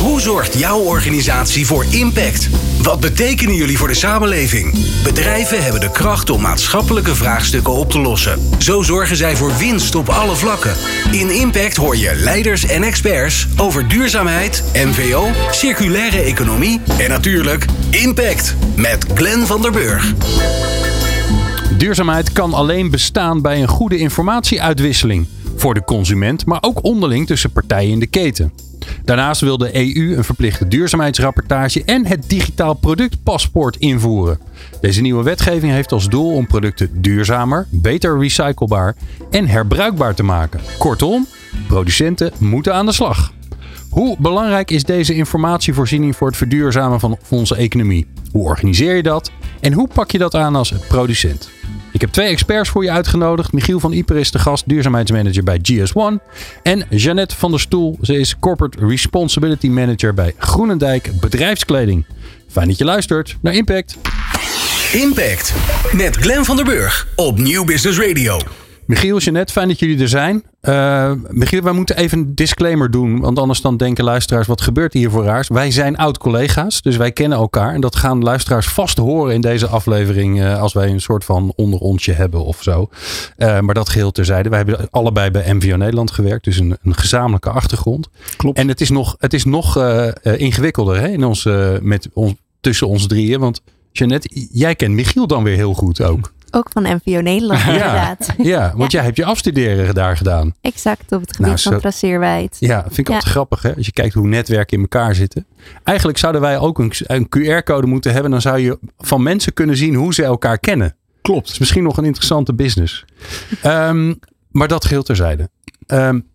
Hoe zorgt jouw organisatie voor impact? Wat betekenen jullie voor de samenleving? Bedrijven hebben de kracht om maatschappelijke vraagstukken op te lossen. Zo zorgen zij voor winst op alle vlakken. In Impact hoor je leiders en experts over duurzaamheid, MVO, circulaire economie en natuurlijk Impact met Glenn van der Burg. Duurzaamheid kan alleen bestaan bij een goede informatieuitwisseling voor de consument, maar ook onderling tussen partijen in de keten. Daarnaast wil de EU een verplichte duurzaamheidsrapportage en het digitaal productpaspoort invoeren. Deze nieuwe wetgeving heeft als doel om producten duurzamer, beter recyclebaar en herbruikbaar te maken. Kortom, producenten moeten aan de slag. Hoe belangrijk is deze informatievoorziening voor het verduurzamen van onze economie? Hoe organiseer je dat? En hoe pak je dat aan als producent? Ik heb twee experts voor je uitgenodigd. Michiel van Ieper is de gast, duurzaamheidsmanager bij GS1. En Jeannette van der Stoel, ze is Corporate Responsibility Manager bij Groenendijk Bedrijfskleding. Fijn dat je luistert naar Impact. Impact met Glenn van der Burg op Nieuw Business Radio. Michiel, Jeannette, fijn dat jullie er zijn. Uh, Michiel, wij moeten even een disclaimer doen. Want anders dan denken luisteraars, wat gebeurt hier voor raars? Wij zijn oud-collega's, dus wij kennen elkaar. En dat gaan luisteraars vast horen in deze aflevering. Uh, als wij een soort van onderontje hebben of zo. Uh, maar dat geheel terzijde. Wij hebben allebei bij MVO Nederland gewerkt. Dus een, een gezamenlijke achtergrond. Klopt. En het is nog, het is nog ingewikkelder hè, in ons, met ons, tussen ons drieën. Want Jeannette, jij kent Michiel dan weer heel goed ook. Ook van MVO Nederland inderdaad. Ja, want jij hebt je afstuderen daar gedaan. Exact, op het gebied nou, van traceerbaarheid. Ja, vind ik ja. altijd grappig hè. Als je kijkt hoe netwerken in elkaar zitten. Eigenlijk zouden wij ook een, een QR-code moeten hebben. Dan zou je van mensen kunnen zien hoe ze elkaar kennen. Klopt. Dat is misschien nog een interessante business. um, maar dat geheel terzijde. Um,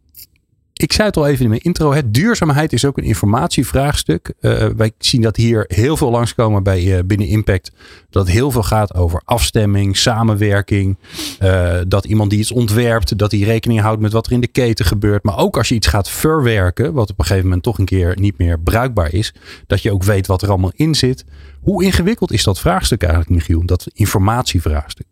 ik zei het al even in mijn intro. Het duurzaamheid is ook een informatievraagstuk. Uh, wij zien dat hier heel veel langskomen bij uh, binnen Impact. Dat heel veel gaat over afstemming, samenwerking. Uh, dat iemand die iets ontwerpt, dat hij rekening houdt met wat er in de keten gebeurt. Maar ook als je iets gaat verwerken, wat op een gegeven moment toch een keer niet meer bruikbaar is. Dat je ook weet wat er allemaal in zit. Hoe ingewikkeld is dat vraagstuk eigenlijk, Michiel? Dat informatievraagstuk?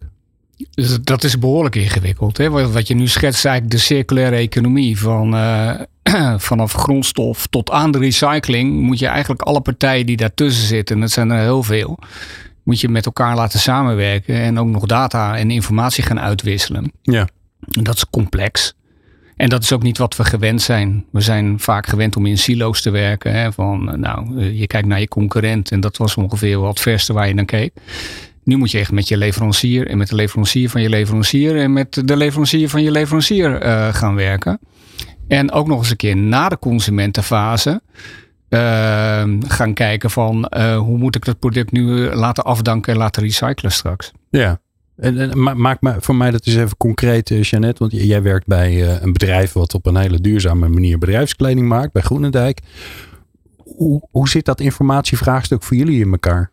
Dus dat is behoorlijk ingewikkeld. Hè? Wat je nu schetst, eigenlijk de circulaire economie. Van, uh, vanaf grondstof tot aan de recycling. Moet je eigenlijk alle partijen die daartussen zitten, en dat zijn er heel veel. Moet je met elkaar laten samenwerken. En ook nog data en informatie gaan uitwisselen. Ja. En dat is complex. En dat is ook niet wat we gewend zijn. We zijn vaak gewend om in silo's te werken. Hè? Van, nou, je kijkt naar je concurrent. En dat was ongeveer wat het verste waar je naar keek. Nu moet je echt met je leverancier en met de leverancier van je leverancier en met de leverancier van je leverancier uh, gaan werken. En ook nog eens een keer na de consumentenfase uh, gaan kijken van uh, hoe moet ik dat product nu laten afdanken en laten recyclen straks. Ja, en, en maak maar voor mij dat eens even concreet, Jeannette. Want jij werkt bij een bedrijf wat op een hele duurzame manier bedrijfskleding maakt, bij Groenendijk. Hoe, hoe zit dat informatievraagstuk voor jullie in elkaar?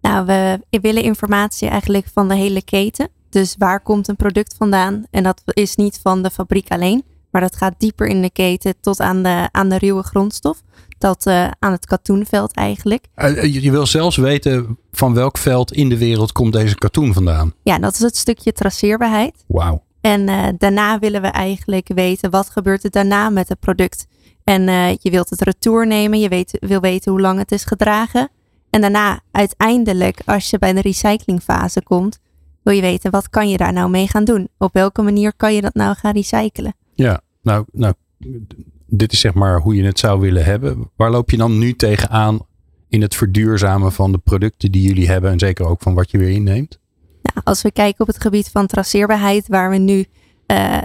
Nou, we willen informatie eigenlijk van de hele keten. Dus waar komt een product vandaan? En dat is niet van de fabriek alleen, maar dat gaat dieper in de keten tot aan de, aan de ruwe grondstof. Tot uh, aan het katoenveld eigenlijk. Uh, je wil zelfs weten van welk veld in de wereld komt deze katoen vandaan. Ja, dat is het stukje traceerbaarheid. Wauw. En uh, daarna willen we eigenlijk weten wat gebeurt er daarna met het product. En je wilt het retour nemen, je weet, wil weten hoe lang het is gedragen. En daarna, uiteindelijk, als je bij de recyclingfase komt, wil je weten wat kan je daar nou mee gaan doen? Op welke manier kan je dat nou gaan recyclen? Ja, nou, nou dit is zeg maar hoe je het zou willen hebben. Waar loop je dan nu tegenaan in het verduurzamen van de producten die jullie hebben en zeker ook van wat je weer inneemt? Nou, als we kijken op het gebied van traceerbaarheid, waar we nu. Uh,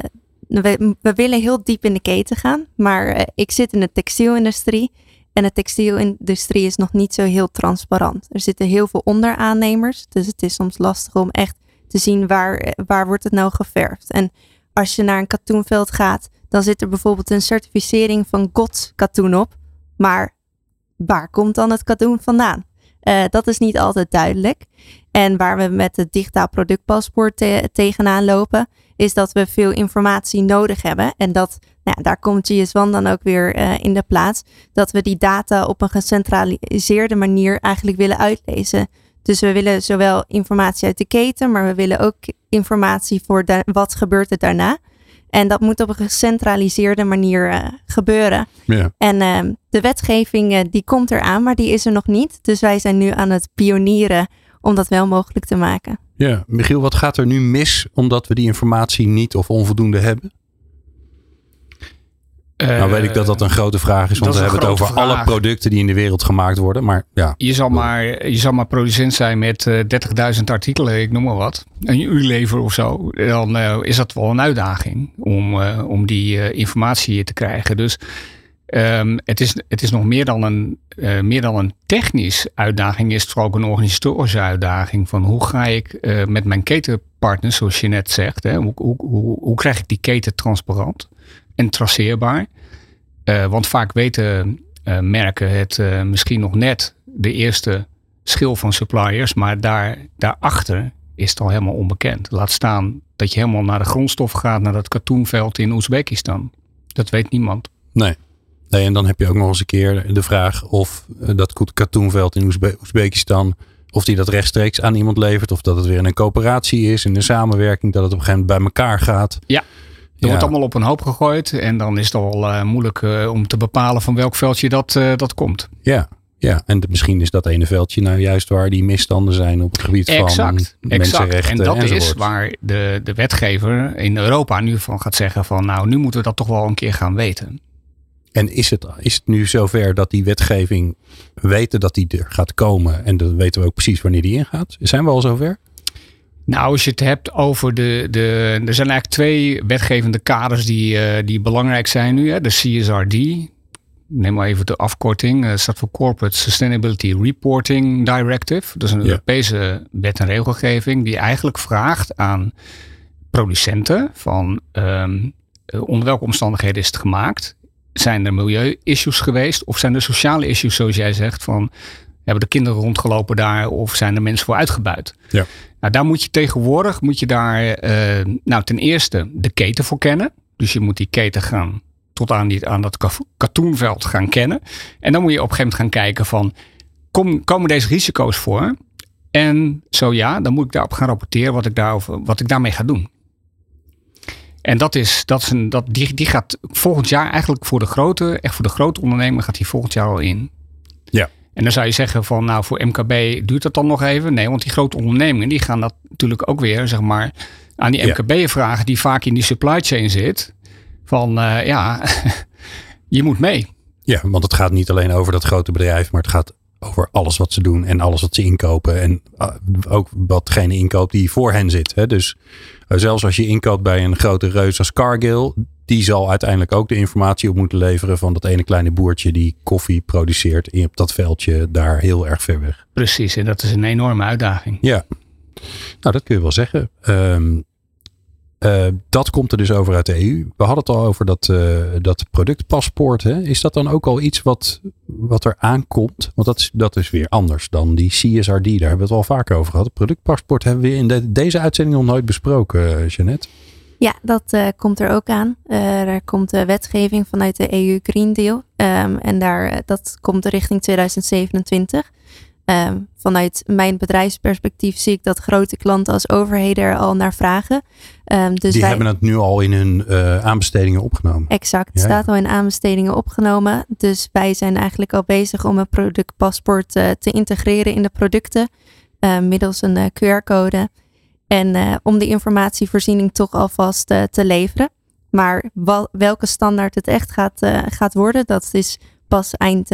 we, we, willen heel diep in de keten gaan, maar uh, ik zit in de textielindustrie. En de textielindustrie is nog niet zo heel transparant. Er zitten heel veel onderaannemers. Dus het is soms lastig om echt te zien waar, waar wordt het nou geverfd. En als je naar een katoenveld gaat, dan zit er bijvoorbeeld een certificering van GOTS katoen op. Maar waar komt dan het katoen vandaan? Uh, dat is niet altijd duidelijk. En waar we met het digitaal productpaspoort te tegenaan lopen, is dat we veel informatie nodig hebben. En dat, nou, daar komt GS1 dan ook weer uh, in de plaats. Dat we die data op een gecentraliseerde manier eigenlijk willen uitlezen. Dus we willen zowel informatie uit de keten, maar we willen ook informatie voor wat gebeurt er daarna. En dat moet op een gecentraliseerde manier uh, gebeuren. Ja. En uh, de wetgeving uh, die komt eraan, maar die is er nog niet. Dus wij zijn nu aan het pionieren om dat wel mogelijk te maken. Ja, Michiel, wat gaat er nu mis omdat we die informatie niet of onvoldoende hebben? nou weet ik dat dat een grote vraag is, want we hebben het over vraag. alle producten die in de wereld gemaakt worden. Maar ja. Je zal maar, je zal maar producent zijn met uh, 30.000 artikelen, ik noem maar wat. Een uurlever of zo. Dan uh, is dat wel een uitdaging om, uh, om die informatie te krijgen. Dus um, het, is, het is nog meer dan een, meer dan een technisch uitdaging. Is het vooral ook een organisatorische uitdaging. Van hoe ga ik met mijn ketenpartners, zoals je net zegt. Hè, hoe, hoe, hoe, krijg ik die keten transparant? en traceerbaar. Uh, want vaak weten uh, merken het uh, misschien nog net de eerste schil van suppliers, maar daar, daarachter is het al helemaal onbekend. Laat staan dat je helemaal naar de grondstof gaat, naar dat katoenveld in Oezbekistan. Dat weet niemand. Nee. Nee. En dan heb je ook nog eens een keer de vraag of dat katoenveld in Oezbe Oezbekistan, of die dat rechtstreeks aan iemand levert, of dat het weer in een coöperatie is, in een samenwerking, dat het op een gegeven moment bij elkaar gaat. Ja. Er wordt allemaal op een hoop gegooid. En dan is het al uh, moeilijk uh, om te bepalen van welk veldje dat, uh, dat komt. Ja, ja. en de, misschien is dat ene veldje nou juist waar die misstanden zijn op het gebied exact, van mensenrechten. Exact. En dat enzovoort. is waar de, de wetgever in Europa nu van gaat zeggen van nou, nu moeten we dat toch wel een keer gaan weten. En is het, is het nu zover dat die wetgeving weten dat die er gaat komen en dan weten we ook precies wanneer die ingaat? Zijn we al zover? Nou, als je het hebt over de. de er zijn eigenlijk twee wetgevende kaders die, uh, die belangrijk zijn nu. Hè. De CSRD. Neem maar even de afkorting. Dat staat voor Corporate Sustainability Reporting Directive. Dat is een Ja. Europese wet en regelgeving die eigenlijk vraagt aan producenten van ehm, eh, onder welke omstandigheden is het gemaakt? Zijn er milieu-issues geweest of zijn er sociale issues, zoals jij zegt, van hebben de kinderen rondgelopen daar of zijn er mensen voor uitgebuit? Ja. Nou, daar moet je tegenwoordig, moet je daar, eh, nou ten eerste de keten voor kennen. Dus je moet die keten gaan tot aan, die, aan dat ka- katoenveld gaan kennen. En dan moet je op een gegeven moment gaan kijken van, kom, komen deze risico's voor? En zo ja, dan moet ik daarop gaan rapporteren wat ik, daarover, wat ik daarmee ga doen. En dat is, dat is een, dat, die, die gaat volgend jaar eigenlijk voor de grote, echt voor de grote ondernemer gaat die volgend jaar al in. Ja. En dan zou je zeggen van nou voor MKB duurt dat dan nog even. Nee, want die grote ondernemingen die gaan dat natuurlijk ook weer zeg maar aan die Ja. MKB vragen die vaak in die supply chain zit. Van eh, ja, je moet mee. Ja, want het gaat niet alleen over dat grote bedrijf, maar het gaat over alles wat ze doen en alles wat ze inkopen. En uh, ook watgene inkoopt die voor hen zit. Hè? Dus uh, zelfs als je inkoopt bij een grote reus als Cargill, die zal uiteindelijk ook de informatie op moeten leveren van dat ene kleine boertje die koffie produceert in op dat veldje daar heel erg ver weg. Precies, en dat is een enorme uitdaging. Ja, nou dat kun je wel zeggen. Um, uh, dat komt er dus over uit de EU. We hadden het al over dat, uh, dat productpaspoort. Hè? Is dat dan ook al iets wat, wat er aankomt? Want dat is, dat is weer anders dan die CSRD. Daar hebben we het al vaker over gehad. Het productpaspoort hebben we in de, deze uitzending nog nooit besproken, uh, Jeannette. Ja, dat komt er ook aan. Er komt uh, wetgeving vanuit de EU Green Deal. Um, en daar, dat komt richting 2027. Um, vanuit mijn bedrijfsperspectief zie ik dat grote klanten als overheden er al naar vragen. Um, dus Die wij, hebben het nu al in hun uh, aanbestedingen opgenomen. Exact, ja. staat al in aanbestedingen opgenomen. Dus wij zijn eigenlijk al bezig om een productpaspoort uh, te integreren in de producten. Uh, middels een QR-code. En om die informatievoorziening toch alvast te leveren. Maar wel, welke standaard het echt gaat, gaat worden, dat is pas eind,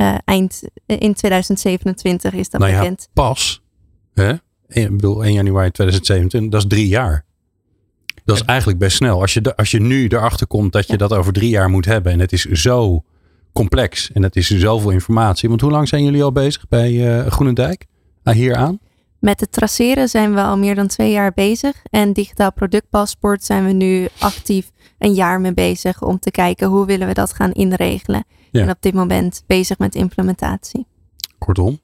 uh, eind in 2027 is dat nou ja, bekend. pas. Hè? Ik bedoel, 1 januari 2027, dat is drie jaar. Dat is eigenlijk best snel. Als je, als je nu erachter komt dat je dat over drie jaar moet hebben. En het is zo complex. En het is zoveel informatie. Want hoe lang zijn jullie al bezig bij uh, Groenendijk? Ah, hier aan? Met het traceren zijn we al meer dan twee jaar bezig. En digitaal productpaspoort zijn we nu actief een jaar mee bezig om te kijken hoe willen we dat gaan inregelen. Ja. En op dit moment bezig met implementatie. Kortom,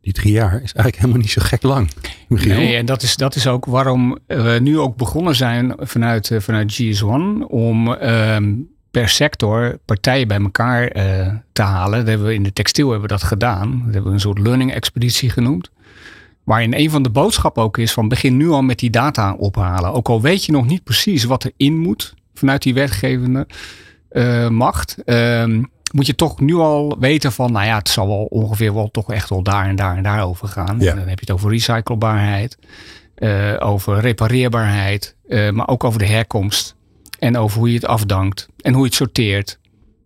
die drie jaar is eigenlijk helemaal niet zo gek lang. Michiel. Nee, en dat is, dat is ook waarom we nu ook begonnen zijn vanuit, uh, vanuit GS1 om um, per sector partijen bij elkaar uh, te halen. Dat hebben we in de textiel hebben we dat gedaan. Dat hebben we een soort learning expeditie genoemd. Waarin een van de boodschappen ook is van begin nu al met die data ophalen. Ook al weet je nog niet precies wat er in moet vanuit die wetgevende uh, macht. Um, moet je toch nu al weten van, nou ja, het zal wel ongeveer wel toch echt wel daar en daar en daar over gaan. Ja. En dan heb je het over recyclebaarheid, uh, over repareerbaarheid, uh, maar ook over de herkomst. En over hoe je het afdankt en hoe je het sorteert.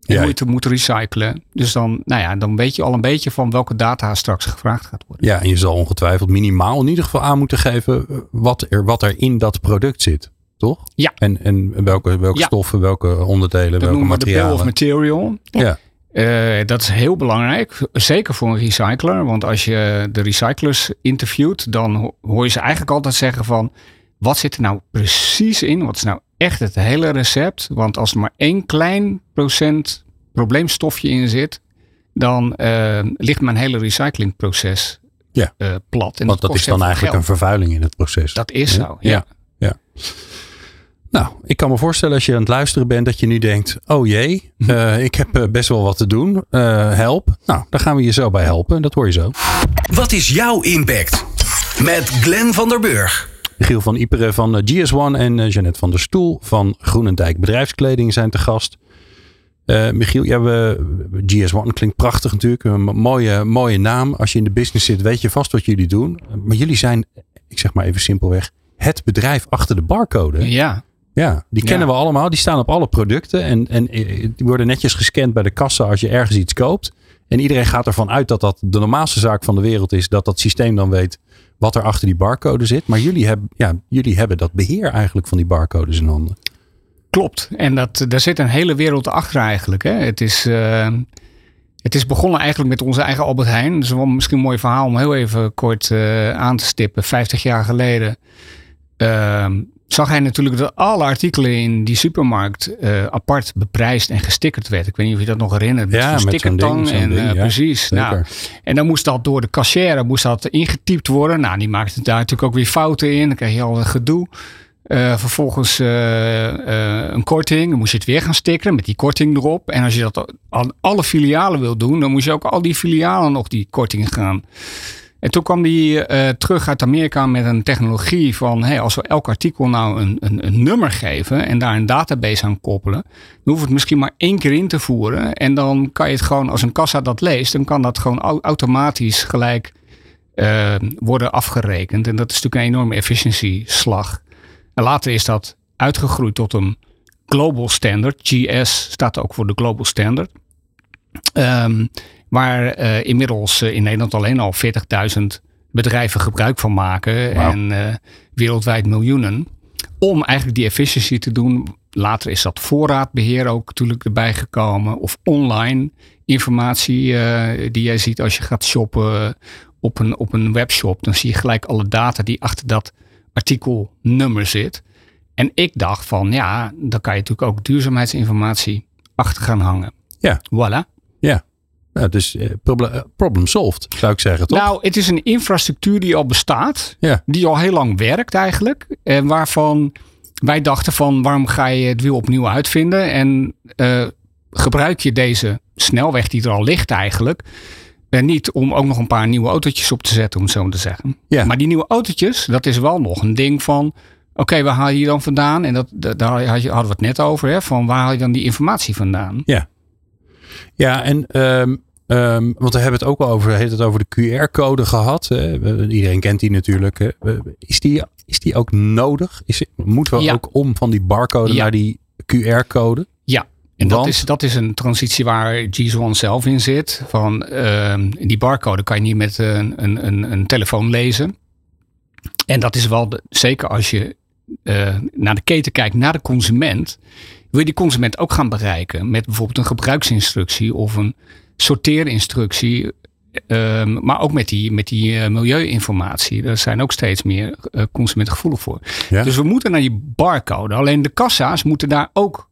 En hoe je het moet recyclen. Dus dan, nou ja, dan weet je al een beetje van welke data straks gevraagd gaat worden. Ja, en je zal ongetwijfeld minimaal in ieder geval aan moeten geven eh, wat er, wat er in dat product zit. Toch? Ja. En, en welke, welke Ja. stoffen, welke onderdelen, Dat welke we de bill of materialen. material. Ja. Eh, dat is heel belangrijk, zeker voor een recycler. Want als je de recyclers interviewt, dan ho- hoor je ze eigenlijk altijd zeggen van... wat zit er nou precies in? Wat is nou echt het hele recept? Want als er maar één klein procent probleemstofje in zit... dan eh, ligt mijn hele recyclingproces Ja. eh, plat. En Want dat is dan eigenlijk een vervuiling in het proces. Dat is Ja. zo, ja. ja. Nou, ik kan me voorstellen als je aan het luisteren bent dat je nu denkt: oh jee, Mhm. eh, ik heb best wel wat te doen. Eh, help. Nou, daar gaan we je zo bij helpen. Dat hoor je zo. Wat is jouw impact? Met Glenn van der Burg. Giel van Iperen van eh, GS1 en eh, Jeannette van der Stoel van Groenendijk Bedrijfskleding zijn te gast. Eh, Michiel, ja, we, GS1 klinkt prachtig natuurlijk. Een mo- mooie, mooie naam. Als je in de business zit, weet je vast wat jullie doen. Maar jullie zijn, ik zeg maar even simpelweg, het bedrijf achter de barcode. Ja, Ja, die Ja. kennen we allemaal. Die staan op alle producten. En, en die worden netjes gescand bij de kassa als je ergens iets koopt. En iedereen gaat ervan uit dat dat de normaalste zaak van de wereld is. Dat dat systeem dan weet wat er achter die barcode zit. Maar jullie hebben, ja, jullie hebben dat beheer eigenlijk van die barcodes in handen. Klopt. En dat, daar zit een hele wereld achter eigenlijk. Hè. Het, is, eh, het is begonnen eigenlijk met onze eigen Albert Heijn. Dat is wel misschien een mooi verhaal om heel even kort eh, aan te stippen. 50 jaar geleden ehm, zag hij natuurlijk dat alle artikelen in die supermarkt eh, apart beprijsd en gestickerd werd. Ik weet niet of je dat nog herinnert. Met Ja, stickertang en ding, eh, ja. precies. Nou, en dan moest dat door de cashier moest dat ingetypt worden. Nou, die maakte daar natuurlijk ook weer fouten in. Dan kreeg je al een gedoe. Eh, vervolgens een korting. Dan moest je het weer gaan stickeren met die korting erop. En als je dat aan alle filialen wil doen, dan moest je ook al die filialen nog die korting gaan. En toen kwam die eh, terug uit Amerika met een technologie van hey, als we elk artikel nou een, een, een nummer geven en daar een database aan koppelen, dan hoef het misschien maar één keer in te voeren. En dan kan je het gewoon, als een kassa dat leest, dan kan dat gewoon au- automatisch gelijk eh, worden afgerekend. En dat is natuurlijk een enorme efficiëntieslag. En later is dat uitgegroeid tot een global standard. GS staat ook voor de global standard. Ehm, waar eh, inmiddels eh, in Nederland alleen al 40.000 bedrijven gebruik van maken. En eh, wereldwijd miljoenen. Om eigenlijk die efficiëntie te doen. Later is dat voorraadbeheer ook natuurlijk erbij gekomen. Of online informatie die jij ziet als je gaat shoppen op een, op een webshop. Dan zie je gelijk alle data die achter dat artikelnummer zit. En ik dacht van ja, dan kan je natuurlijk ook duurzaamheidsinformatie achter gaan hangen. Ja. Voilà. Ja. Ja, dus eh, eh, problem solved, zou ik zeggen, toch? Nou, het is een infrastructuur die al bestaat. Ja. Die al heel lang werkt eigenlijk. En waarvan wij dachten van waarom ga je het wiel opnieuw uitvinden? En eh, gebruik je deze snelweg die er al ligt eigenlijk. En niet om ook nog een paar nieuwe autootjes op te zetten, om het zo te zeggen. Ja. Maar die nieuwe autootjes, dat is wel nog een ding van... Oké, waar haal je die dan vandaan? En dat, dat- daar had je- hadden we het net over. Hè, van waar haal je dan die informatie vandaan? Ja, en ehm, ehm, want we hebben het ook al over, heeft het over de QR-code gehad. hè. Iedereen kent die natuurlijk. hè. Is die, is die ook nodig? Is, moeten we Ja. ook om van die barcode Ja. naar die QR-code? Ja, en dat is, dat is een transitie waar GS1 zelf in zit. Van ehm, die barcode kan je niet met een, een, een, telefoon lezen. En dat is wel, de- zeker als je eh, naar de keten kijkt, naar de consument. Wil je die consument ook gaan bereiken met bijvoorbeeld een gebruiksinstructie of een sorteerinstructie. ehm, maar ook met die, met die eh, milieuinformatie. Daar zijn ook steeds meer eh, consumenten gevoelig voor. Ja. Dus we moeten naar die barcode. Alleen de kassa's moeten daar ook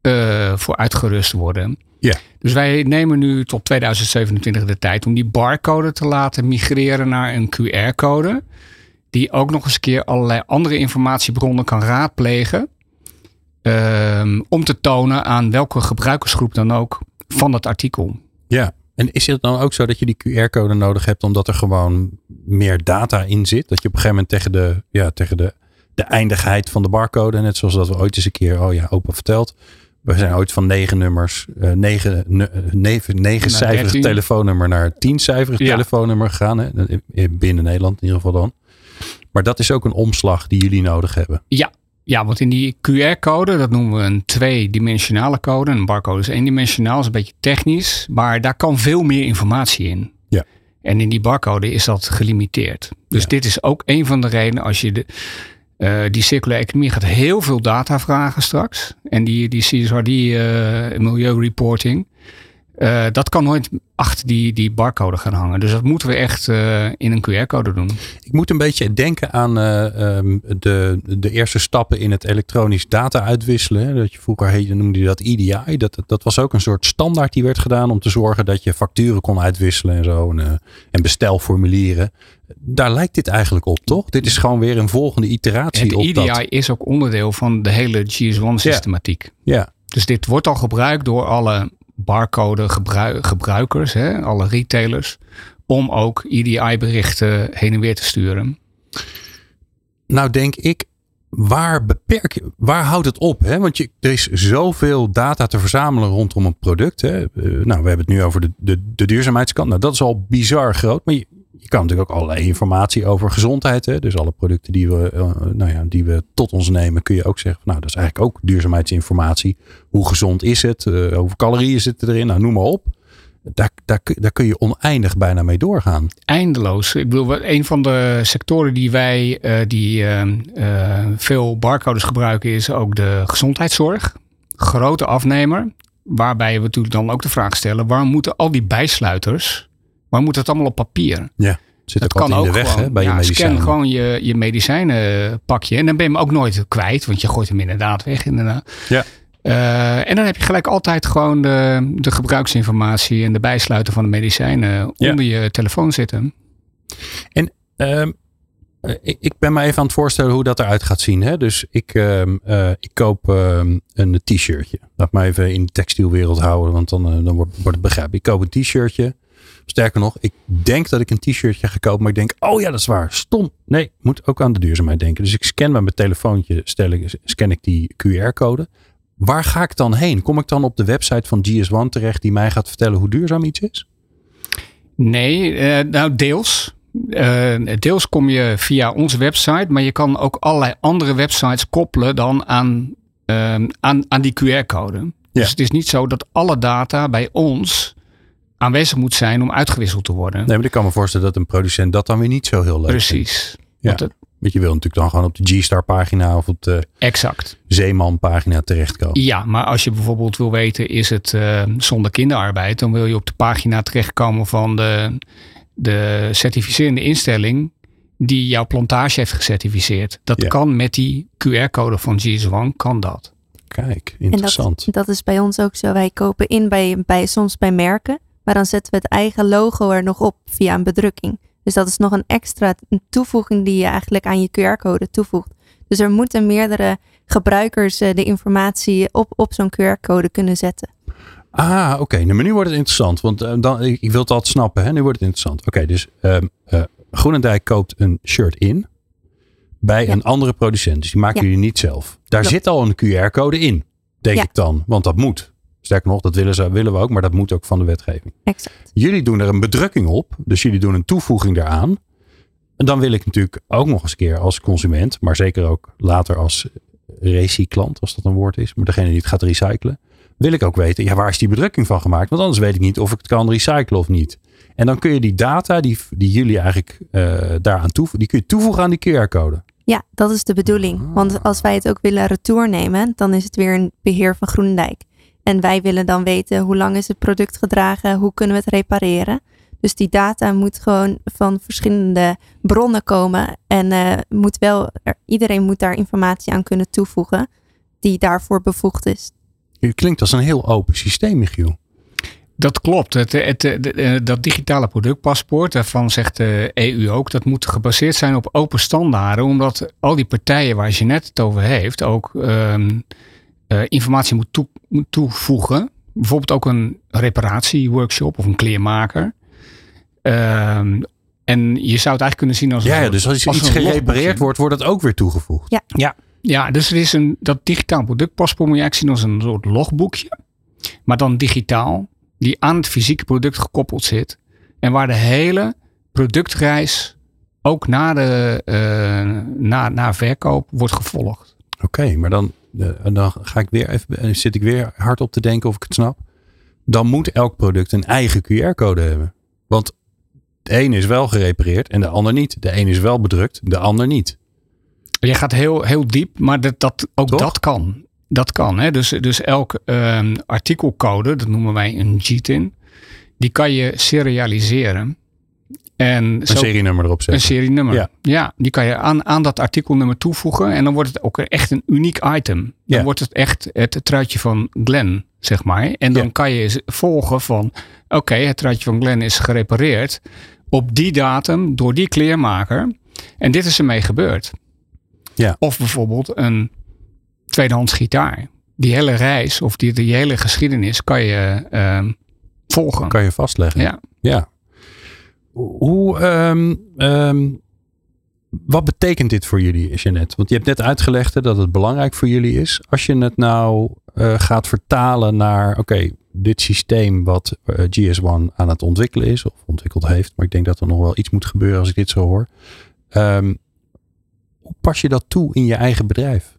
eh, voor uitgerust worden. Ja. Dus wij nemen nu tot 2027 de tijd om die barcode te laten migreren naar een QR-code. Die ook nog eens een keer allerlei andere informatiebronnen kan raadplegen. ehm, om te tonen aan welke gebruikersgroep dan ook van dat artikel. Ja. En is het dan ook zo dat je die QR-code nodig hebt omdat er gewoon meer data in zit? Dat je op een gegeven moment tegen de, ja, tegen de, de eindigheid van de barcode, net zoals dat we ooit eens een keer, oh ja, open verteld. We zijn ooit van negen nummers, uh, negen, negen, negen cijferig telefoonnummer naar tien cijferig ja. telefoonnummer gegaan. Hè? Binnen Nederland in ieder geval dan. Maar dat is ook een omslag die jullie nodig hebben. Ja, ja, want in die QR-code, dat noemen we een tweedimensionale code. Een barcode is eendimensionaal, is een beetje technisch. Maar daar kan veel meer informatie in. Ja. En in die barcode is dat gelimiteerd. Dus dit is ook een van de redenen als je de, uh, die circulaire economie gaat heel veel data vragen straks. En die, die CSRD uh, milieureporting. Uh, dat kan nooit achter die, die barcode gaan hangen. Dus dat moeten we echt uh, in een QR-code doen. Ik moet een beetje denken aan uh, um, de, de eerste stappen in het elektronisch data uitwisselen. Dat je vroeger heette, noemde je dat EDI. Dat, dat was ook een soort standaard die werd gedaan om te zorgen dat je facturen kon uitwisselen en zo. En, en bestelformulieren. Daar lijkt dit eigenlijk op, toch? Dit is gewoon weer een volgende iteratie het op EDI dat. is ook onderdeel van de hele GS1-systematiek. Ja. ja. Dus dit wordt al gebruikt door alle barcode gebruikers, hè, alle retailers, om ook EDI-berichten heen en weer te sturen. Nou denk ik, waar beperk je, waar houdt het op? Hè? Want je, er is zoveel data te verzamelen rondom een product. Hè? Uh, nou, we hebben het nu over de, de, de duurzaamheidskant. Nou, dat is al bizar groot. Maar je, je kan natuurlijk ook allerlei informatie over gezondheid. Hè? Dus alle producten die we, uh, nou ja, die we tot ons nemen, kun je ook zeggen. Nou, dat is eigenlijk ook duurzaamheidsinformatie. Hoe gezond is het? Uh, hoeveel calorieën zitten erin? Nou, noem maar op. Daar, kun je oneindig bijna mee doorgaan. Eindeloos. Ik bedoel, een van de sectoren die wij uh, die veel barcodes gebruiken, is ook de gezondheidszorg. Grote afnemer. Waarbij we natuurlijk dan ook de vraag stellen: waarom moeten al die bijsluiters maar moet het allemaal op papier? Ja. Zit dat kan ook de weg gewoon, bij ja, je medicijnen. Scan gewoon je, je medicijnenpakje. En dan ben je hem ook nooit kwijt. Want je gooit hem inderdaad weg. Inderdaad. Ja. Uh, en dan heb je gelijk altijd gewoon de, de gebruiksinformatie en de bijsluiten van de medicijnen ja. onder je telefoon zitten. En uh, ik, ik, ben me even aan het voorstellen hoe dat eruit gaat zien. Hè? Dus ik, uh, ik koop ehm, een t-shirtje. Laat me even in de textielwereld houden, want dan, eh, dan wordt, wordt het begrijpelijk. Ik koop een t-shirtje. Sterker nog, ik denk dat ik een t-shirtje ga kopen, maar ik denk, oh ja, dat is waar. Stom. Nee, ik moet ook aan de duurzaamheid denken. Dus ik scan met mijn telefoontje, stel ik, scan ik die QR-code. Waar ga ik dan heen? Kom ik dan op de website van GS1 terecht die mij gaat vertellen hoe duurzaam iets is? Nee, uh, nou deels. Uh, deels kom je via onze website, maar je kan ook allerlei andere websites koppelen dan aan, uh, aan, aan die QR-code. Ja. Dus het is niet zo dat alle data bij ons aanwezig moet zijn om uitgewisseld te worden. Nee, maar ik kan me voorstellen dat een producent dat dan weer niet zo heel leuk Precies. Vindt. Ja. Want, het, Want je wil natuurlijk dan gewoon op de G-Star pagina of op de exact. Zeeman pagina terechtkomen. Ja, maar als je bijvoorbeeld wil weten is het uh, zonder kinderarbeid, dan wil je op de pagina terechtkomen van de, de certificerende instelling die jouw plantage heeft gecertificeerd. Dat Ja. kan met die QR-code van GS1, kan dat. Kijk, interessant. En dat, dat is bij ons ook zo. Wij kopen in bij, bij, soms bij merken. Maar dan zetten we het eigen logo er nog op via een bedrukking. Dus dat is nog een extra toevoeging die je eigenlijk aan je QR-code toevoegt. Dus er moeten meerdere gebruikers eh, de informatie op, op zo'n QR-code kunnen zetten. Ah, oké. Nou, maar nu wordt het interessant. Want uh, dan, ik, ik wil het altijd snappen. Hè? Nu wordt het interessant. Oké, dus um, uh, Groenendijk koopt een shirt in bij Ja. een andere producent. Dus die maken Ja. jullie niet zelf. Daar Klopt. zit al een QR-code in, denk Ja. ik dan. Want dat moet. Sterker nog, dat willen, ze, willen we ook, maar dat moet ook van de wetgeving. Exact. Jullie doen er een bedrukking op. Dus jullie doen een toevoeging daaraan. En dan wil ik natuurlijk ook nog eens een keer als consument, maar zeker ook later als recyclant, als dat een woord is, maar degene die het gaat recyclen, wil ik ook weten, ja, waar is die bedrukking van gemaakt? Want anders weet ik niet of ik het kan recyclen of niet. En dan kun je die data die, die jullie eigenlijk eh daaraan toevoegen, die kun je toevoegen aan die QR-code. Ja, dat is de bedoeling. Ah. Want als wij het ook willen retour nemen, dan is het weer een beheer van Groenendijk. En wij willen dan weten hoe lang is het product gedragen, hoe kunnen we het repareren. Dus die data moet gewoon van verschillende bronnen komen. En eh, moet wel, er- iedereen moet daar informatie aan kunnen toevoegen die daarvoor bevoegd is. Het klinkt als een heel open systeem, Michiel. Dat klopt. Het, het, het- eh, dat digitale productpaspoort, daarvan zegt de EU ook, dat moet gebaseerd zijn op open standaarden. Omdat al die partijen waar je net het over heeft, ook ehm, eh, informatie moet, toe- moet toevoegen bijvoorbeeld ook een reparatieworkshop of een kleermaker. Ehm, en je zou het eigenlijk kunnen zien als een Ja, ja soort- dus als als iets gerepareerd wordt, wordt dat ook weer toegevoegd. Ja, ja, dus er is een, dat digitaal productpaspoort moet je eigenlijk zien als een soort logboekje. Maar dan digitaal, die aan het fysieke product gekoppeld zit. En waar de hele productreis ook na, de, eh, na, na verkoop wordt gevolgd. Oké, maar dan, eh, dan ga ik weer even, zit ik weer hard op te denken of ik het snap. Dan moet elk product een eigen QR-code hebben. Want de ene is wel gerepareerd en de ander niet. De een is wel bedrukt, de ander niet. Je gaat heel, heel diep, maar dat, dat, ook Toch? dat kan. Dat kan. Hè? Dus, dus elk ehm, artikelcode, dat noemen wij een GTIN, die kan je serialiseren. En Een zo, serienummer erop een zetten. serienummer. Ja. Ja. die kan je aan, aan dat artikelnummer toevoegen. En dan wordt het ook echt een uniek item. Dan Ja. wordt het echt het truitje van Glen, zeg maar. En dan Ja. kan je volgen van... Oké, het truitje van Glen is gerepareerd. Op die datum door die kleermaker. En dit is ermee gebeurd. Ja. Of bijvoorbeeld een tweedehands gitaar. Die hele reis of die, die hele geschiedenis kan je ehm, volgen. Kan je vastleggen. Ja. Ja. Hoe, ehm, ehm, wat betekent dit voor jullie, Jeannette? Want je hebt net uitgelegd dat het belangrijk voor jullie is. Als je het nou eh, gaat vertalen naar, oké, dit systeem wat eh, GS1 aan het ontwikkelen is, of ontwikkeld heeft, maar ik denk dat er nog wel iets moet gebeuren als ik dit zo hoor. Ehm, hoe pas je dat toe in je eigen bedrijf?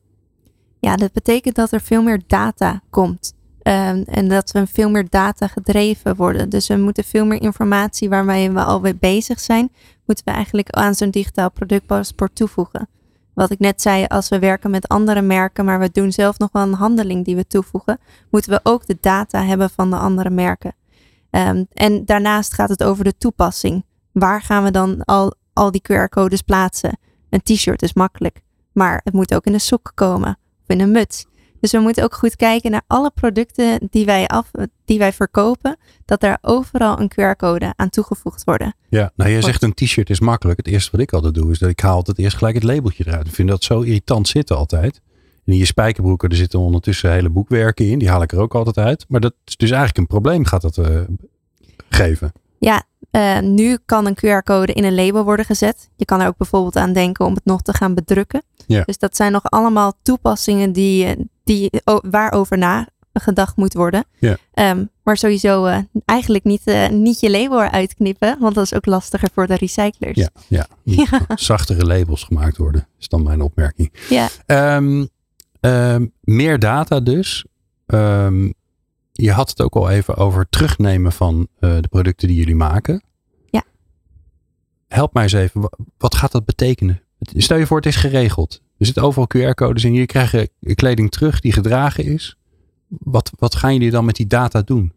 Ja, dat betekent dat er veel meer data komt. Ehm, en dat we veel meer data gedreven worden. Dus we moeten veel meer informatie waarmee we al mee bezig zijn, moeten we eigenlijk aan zo'n digitaal productpaspoort toevoegen. Wat ik net zei, als we werken met andere merken, maar we doen zelf nog wel een handeling die we toevoegen, moeten we ook de data hebben van de andere merken. Ehm, en daarnaast gaat het over de toepassing. Waar gaan we dan al, al die QR-codes plaatsen? Een t-shirt is makkelijk, maar het moet ook in een sok komen of in een muts. Dus we moeten ook goed kijken naar alle producten die wij, af, die wij verkopen, dat daar overal een QR-code aan toegevoegd worden. Ja, nou jij zegt een t-shirt is makkelijk. Het eerste wat ik altijd doe is dat ik haal altijd eerst gelijk het labeltje eruit. Ik vind dat zo irritant zitten altijd. En in je spijkerbroeken, er zitten ondertussen hele boekwerken in. Die haal ik er ook altijd uit. Maar dat is dus eigenlijk een probleem gaat dat eh, geven. Ja, eh, nu kan een QR-code in een label worden gezet. Je kan er ook bijvoorbeeld aan denken om het nog te gaan bedrukken. Ja. Dus dat zijn nog allemaal toepassingen die, eh, die, waarover nagedacht moet worden. Ja. Ehm, maar sowieso eh, eigenlijk niet, eh, niet je label eruit knippen, want dat is ook lastiger voor de recyclers. Ja, ja. Ja. Zachtere labels gemaakt worden, is dan mijn opmerking. Ja. Ehm, ehm, meer data dus. Je had het ook al even over terugnemen van eh, de producten die jullie maken. Ja. Help mij eens even. wa- Wat gaat dat betekenen? Stel je voor, het is geregeld. Er zitten overal QR-codes in. Jullie krijgen kleding terug die gedragen is. Wat, wat gaan jullie dan met die data doen?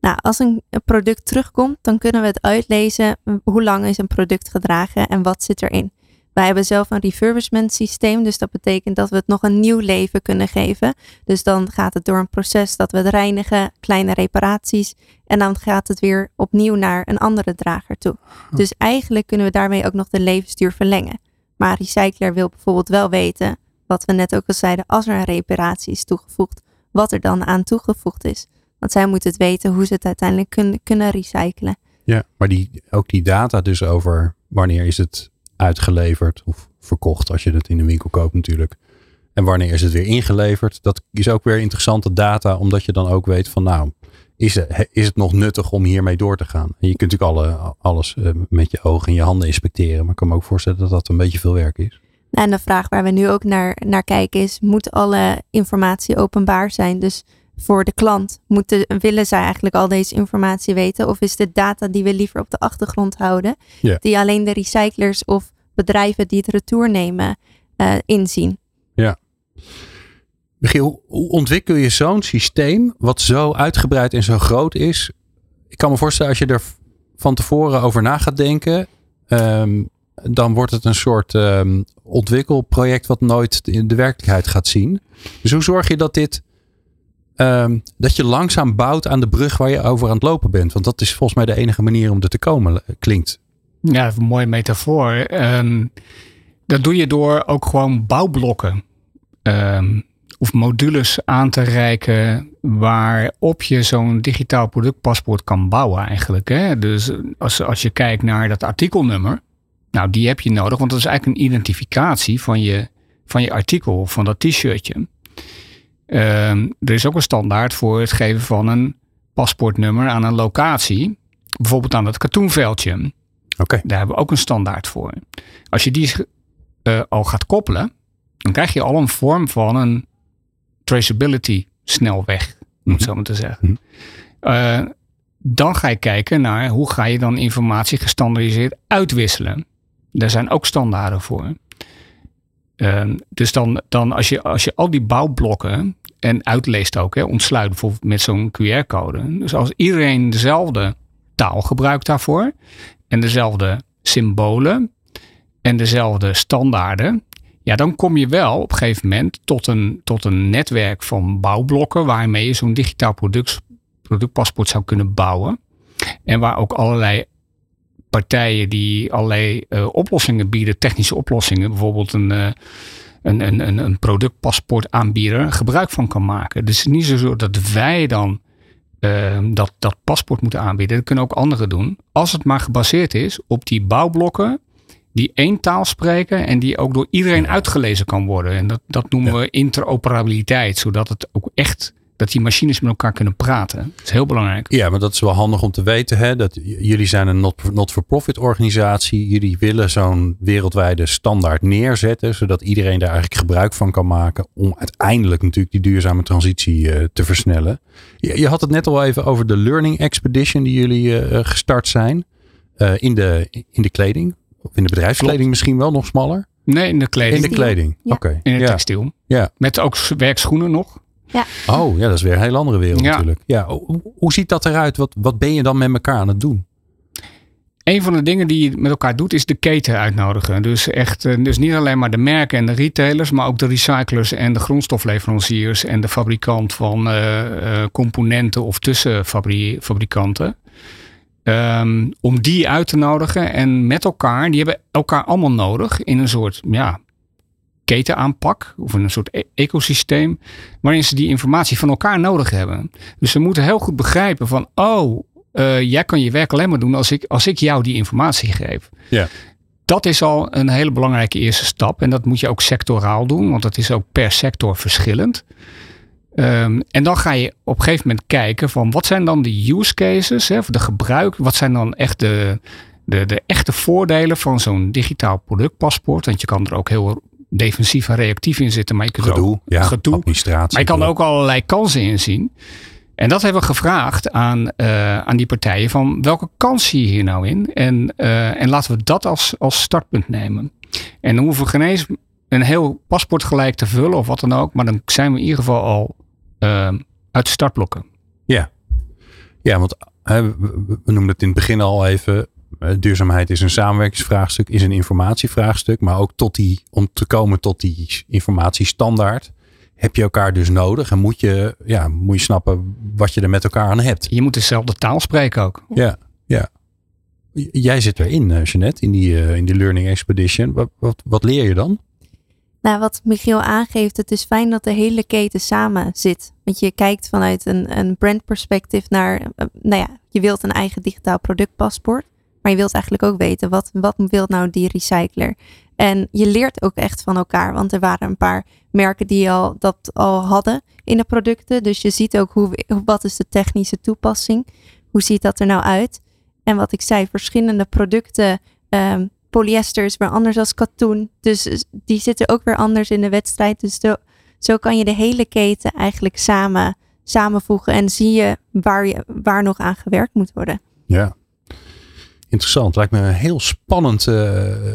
Nou, als een product terugkomt, dan kunnen we het uitlezen hoe lang is een product gedragen en wat zit erin. Wij hebben zelf een refurbishment systeem, dus dat betekent dat we het nog een nieuw leven kunnen geven. Dus dan gaat het door een proces dat we het reinigen, kleine reparaties en dan gaat het weer opnieuw naar een andere drager toe. Dus eigenlijk kunnen we daarmee ook nog de levensduur verlengen. Maar recycler wil bijvoorbeeld wel weten, wat we net ook al zeiden, als er een reparatie is toegevoegd, wat er dan aan toegevoegd is. Want zij moeten het weten hoe ze het uiteindelijk kunnen, kunnen recyclen. Ja, maar die, ook die data dus over wanneer is het uitgeleverd of verkocht als je het in een winkel koopt natuurlijk. En wanneer is het weer ingeleverd. Dat is ook weer interessante data omdat je dan ook weet van nou, is het, is het nog nuttig om hiermee door te gaan? En je kunt natuurlijk alle, alles eh, met je ogen en je handen inspecteren. Maar ik kan me ook voorstellen dat dat een beetje veel werk is. En de vraag waar we nu ook naar, naar kijken is, moet alle informatie openbaar zijn? Dus voor de klant, moeten, willen zij eigenlijk al deze informatie weten? Of is dit data die we liever op de achtergrond houden, Ja. die alleen de recyclers of bedrijven die het retour nemen eh, inzien? Michiel, hoe ontwikkel je zo'n systeem wat zo uitgebreid en zo groot is? Ik kan me voorstellen als je er van tevoren over na gaat denken, ehm, dan wordt het een soort ehm, ontwikkelproject wat nooit in de werkelijkheid gaat zien. Dus hoe zorg je dat dit, ehm, dat je langzaam bouwt aan de brug waar je over aan het lopen bent? Want dat is volgens mij de enige manier om er te komen, klinkt. Ja, een mooie metafoor. Dat doe je door ook gewoon bouwblokken ehm, of modules aan te reiken waarop je zo'n digitaal productpaspoort kan bouwen eigenlijk. Hè? Dus als, als je kijkt naar dat artikelnummer, nou die heb je nodig, want dat is eigenlijk een identificatie van je, van je artikel, van dat t-shirtje. Ehm, er is ook een standaard voor het geven van een paspoortnummer aan een locatie, bijvoorbeeld aan het katoenveldje. Oké. Daar hebben we ook een standaard voor. Als je die uh, al gaat koppelen, dan krijg je al een vorm van een traceability snelweg, om het zo maar te zeggen. Uh, dan ga je kijken naar hoe ga je dan informatie gestandardiseerd uitwisselen. Daar zijn ook standaarden voor. Uh, dus dan, dan als, je, als je al die bouwblokken en uitleest ook, hè, ontsluit bijvoorbeeld met zo'n QR-code. Dus als iedereen dezelfde taal gebruikt daarvoor en dezelfde symbolen en dezelfde standaarden, ja, dan kom je wel op een gegeven moment tot een, tot een netwerk van bouwblokken waarmee je zo'n digitaal product, productpaspoort zou kunnen bouwen. En waar ook allerlei partijen die allerlei uh, oplossingen bieden, technische oplossingen, bijvoorbeeld een, uh, een, een, een productpaspoort aanbieder, gebruik van kan maken. Dus het is niet zo dat wij dan uh, dat, dat paspoort moeten aanbieden. Dat kunnen ook anderen doen. Als het maar gebaseerd is op die bouwblokken die één taal spreken en die ook door iedereen uitgelezen kan worden. En dat, dat noemen we interoperabiliteit, zodat het ook echt dat die machines met elkaar kunnen praten. Dat is heel belangrijk. Ja, maar dat is wel handig om te weten. Hè? Dat jullie zijn een not-for-profit organisatie. Jullie willen zo'n wereldwijde standaard neerzetten. Zodat iedereen daar eigenlijk gebruik van kan maken. Om uiteindelijk natuurlijk die duurzame transitie uh, te versnellen. Je, je, had het net al even over de Learning Expedition die jullie uh, gestart zijn. Uh, in, de, in de kleding. Of in de bedrijfskleding Klopt. misschien wel nog smaller. Nee, in de kleding. In de kleding, Ja. oké. Okay. In het ja. textiel. Ja. Met ook werkschoenen nog. Ja. Oh, ja, dat is weer een heel andere wereld Ja. natuurlijk. Ja, hoe, hoe ziet dat eruit? Wat, wat ben je dan met elkaar aan het doen? Een van de dingen die je met elkaar doet, is de keten uitnodigen. Dus echt, eh, dus niet alleen maar de merken en de retailers, maar ook de recyclers en de grondstofleveranciers en de fabrikant van eh, eh, componenten of tussenfabrikanten. Um, om die uit te nodigen en met elkaar, die hebben elkaar allemaal nodig in een soort ja, ketenaanpak of in een soort e- ecosysteem, waarin ze die informatie van elkaar nodig hebben. Dus ze moeten heel goed begrijpen van, oh, uh, jij kan je werk alleen maar doen als ik, als ik jou die informatie geef. Ja. Dat is al een hele belangrijke eerste stap. En dat moet je ook sectoraal doen, want dat is ook per sector verschillend. Um, en dan ga je op een gegeven moment kijken van wat zijn dan de use cases, hè, de gebruik, wat zijn dan echt de, de, de echte voordelen van zo'n digitaal productpaspoort. Want je kan er ook heel defensief en reactief in zitten, maar je kunt Gedoe, ook ja, gedoe. administratie. Maar je kan er ook allerlei kansen in zien. En dat hebben we gevraagd aan, uh, aan die partijen van welke kans zie je hier nou in? En, uh, en laten we dat als, als startpunt nemen. En dan hoeven we geen eens een heel paspoort gelijk te vullen of wat dan ook. Maar dan zijn we in ieder geval al uh, uit startblokken. Ja, ja want hè, we, we noemden het in het begin al even. Duurzaamheid is een samenwerkingsvraagstuk, is een informatievraagstuk. Maar ook tot die, om te komen tot die informatiestandaard heb je elkaar dus nodig. En moet je, ja, moet je snappen wat je er met elkaar aan hebt. Je moet dezelfde taal spreken ook. Ja, ja. Jij zit erin, Jeanette, in die, uh, in die Learning Expedition. Wat, wat, wat leer je dan? Nou, wat Michiel aangeeft, het is fijn dat de hele keten samen zit. Want je kijkt vanuit een, een brandperspectief naar, uh, nou ja, je wilt een eigen digitaal productpaspoort. Maar je wilt eigenlijk ook weten, wat, wat wil nou die recycler? En je leert ook echt van elkaar, want er waren een paar merken die al, dat al hadden in de producten. Dus je ziet ook hoe, wat is de technische toepassing? Hoe ziet dat er nou uit? En wat ik zei, verschillende producten, um, polyester is weer anders als katoen. Dus die zitten ook weer anders in de wedstrijd. Dus zo, zo kan je de hele keten eigenlijk samen, samenvoegen en zie je waar, je waar nog aan gewerkt moet worden. Ja, interessant. Lijkt me een heel spannend uh,